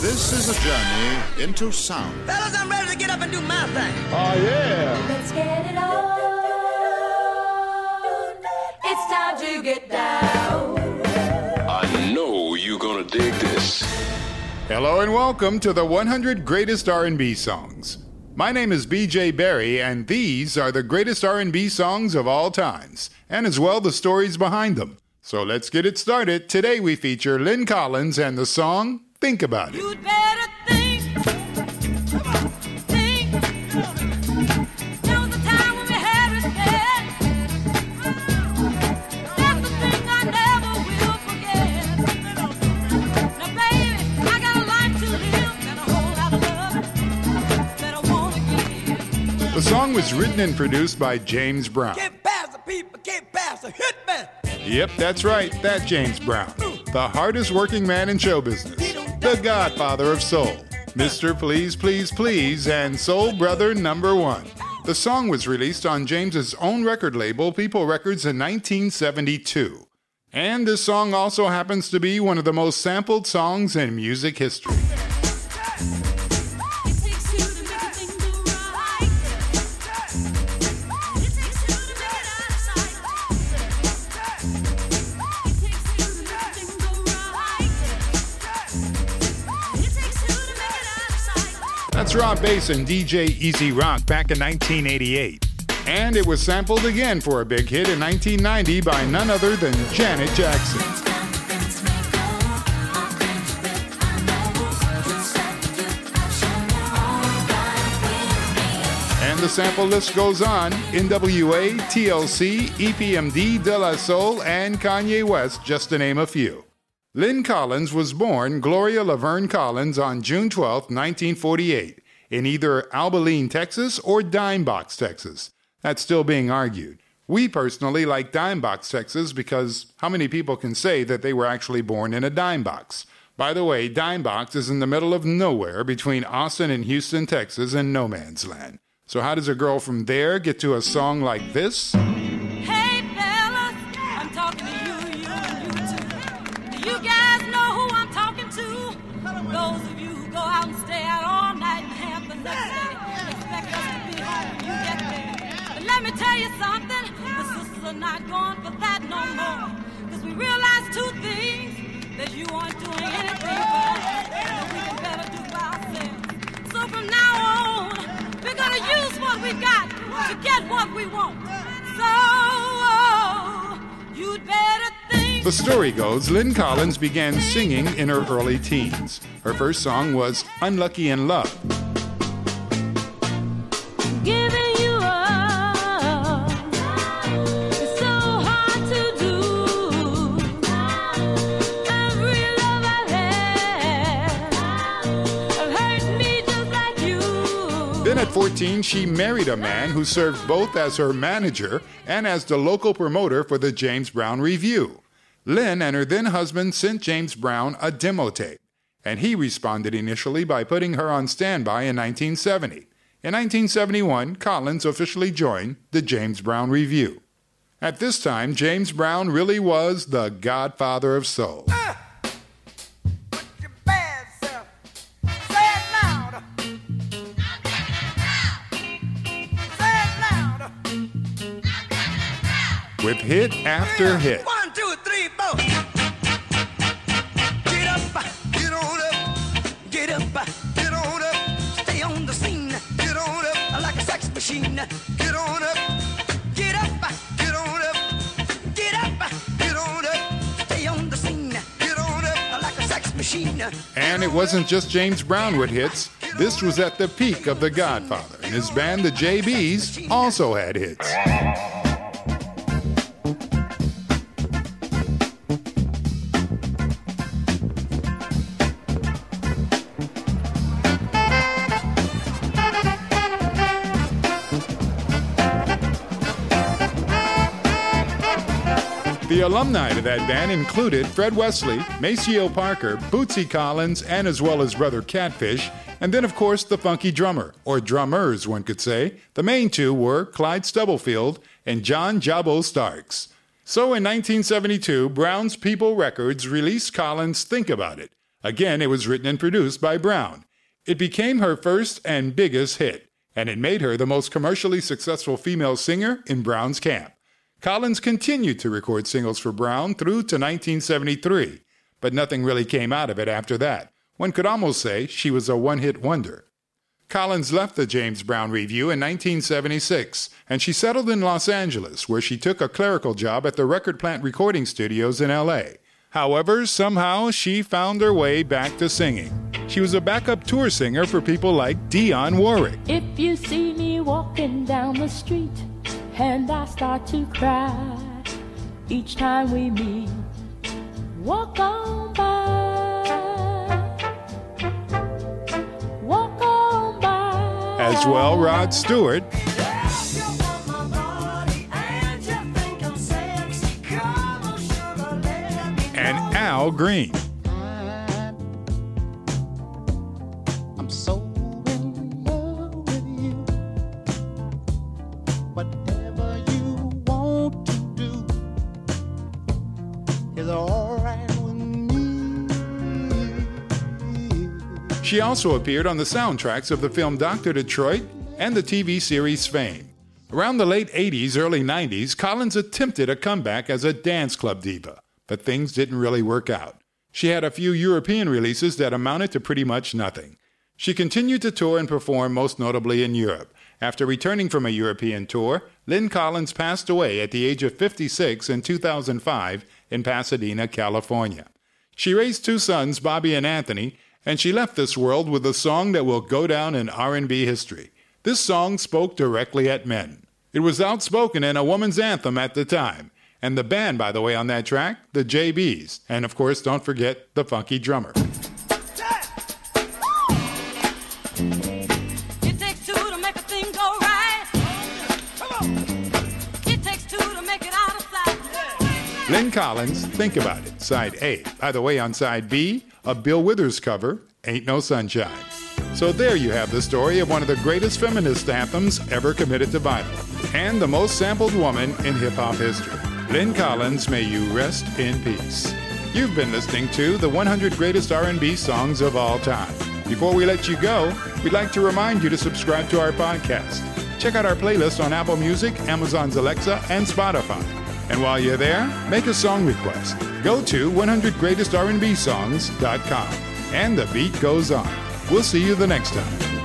This is a journey into sound. Fellas, I'm ready to get up and do my thing. Oh, yeah. Let's get it on. It's time to get down. I know you're gonna dig this. Hello and welcome to the 100 Greatest R&B Songs. My name is BJ Berry and these are the greatest R&B songs of all times and as well the stories behind them. So let's get it started. Today we feature Lynn Collins and the song Think About It. You'd better think. Think. There was a time when we had it bad. That's the thing I never will forget. Now, baby, I got a life to live and a whole lot of love that I wanna give. The song was written and produced by James Brown. Get past the people, get past the hitman. Yep, that's right, that James Brown. The hardest working man in show business. The godfather of soul. Mr. Please Please Please and Soul Brother number one. The song was released on James's own record label, People Records, in 1972. And this song also happens to be one of the most sampled songs in music history. That's Rob Base and DJ E-Z Rock back in 1988. And it was sampled again for a big hit in 1990 by none other than Janet Jackson. And the sample list goes on. NWA, TLC, EPMD, De La Soul, and Kanye West, just to name a few. Lynn Collins was born Gloria Laverne Collins on June 12, 1948, in either Abilene, Texas or Dimebox, Texas. That's still being argued. We personally like Dimebox, Texas because how many people can say that they were actually born in a dime box? By the way, Dimebox is in the middle of nowhere between Austin and Houston, Texas, and no man's land. So, how does a girl from there get to a song like this? Let me tell you something, the sisters are not for that no more. Cause we realize two things, that you aren't doing anything for that we can better do for ourselves. So from now on, we're gonna use what we got to get what we want. So you'd better think. The story goes Lynn Collins began singing in her early teens. Her first song was Unlucky in Love. Then at 14, she married a man who served both as her manager and as the local promoter for the James Brown Revue. Lynn and her then husband sent James Brown a demo tape, and he responded initially by putting her on standby in 1970. In 1971, Collins officially joined the James Brown Revue. At this time, James Brown really was the godfather of soul. Your With hit after hit. One, two, three, four. Get up, get on up, get up, get on up. Stay on the scene, get on up like a sex machine. Get on up, get up, get on up, get up, get on up. Stay on the scene, get on up like a sex machine. And it wasn't just James Brown with hits. This was at the peak of The Godfather, and his band, the JBs, also had hits. The alumni to that band included Fred Wesley, Maceo Parker, Bootsy Collins, and as well as brother Catfish, and then of course the funky drummer, or drummers one could say. The main two were Clyde Stubblefield and John Jabo Starks. So in 1972, Brown's People Records released Collins' Think About It, Again, it was written and produced by Brown. It became her first and biggest hit, and it made her the most commercially successful female singer in Brown's camp. Collins continued to record singles for Brown through to 1973, but nothing really came out of it after that. One could almost say she was a one hit wonder. Collins left the James Brown Revue in 1976, and she settled in Los Angeles, where she took a clerical job at the Record Plant Recording Studios in LA. However, somehow she found her way back to singing. She was a backup tour singer for people like Dionne Warwick. If you see me walking down the street and I start to cry each time we meet, walk on by. Walk on by. As well, Rod Stewart and Al Green. I'm so in love with you. Whatever She also appeared on the soundtracks of the film Dr. Detroit and the TV series Fame. Around the late 80s, early 90s, Collins attempted a comeback as a dance club diva, but things didn't really work out. She had a few European releases that amounted to pretty much nothing. She continued to tour and perform most notably in Europe. After returning from a European tour, Lynn Collins passed away at the age of 56 in 2005 in Pasadena, California. She raised two sons, Bobby and Anthony, and she left this world with a song that will go down in R&B history. This song spoke directly at men. It was outspoken and a woman's anthem at the time. And the band, by the way, on that track, the JBs. And of course, don't forget the funky drummer. It takes two to make a thing go right. It takes two to make it out of sight. Lynn Collins, Think About It, side A. By the way, on side B, a Bill Withers cover, Ain't No Sunshine. So there you have the story of one of the greatest feminist anthems ever committed to vinyl, and the most sampled woman in hip hop history. Lynn Collins, may you rest in peace. You've been listening to the 100 greatest R&B songs of all time. Before we let you go, we'd like to remind you to subscribe to our podcast. Check out our playlist on Apple Music, Amazon's Alexa, and Spotify. And while you're there, make a song request. Go to 100greatestrnbsongs.com. And the beat goes on. We'll see you the next time.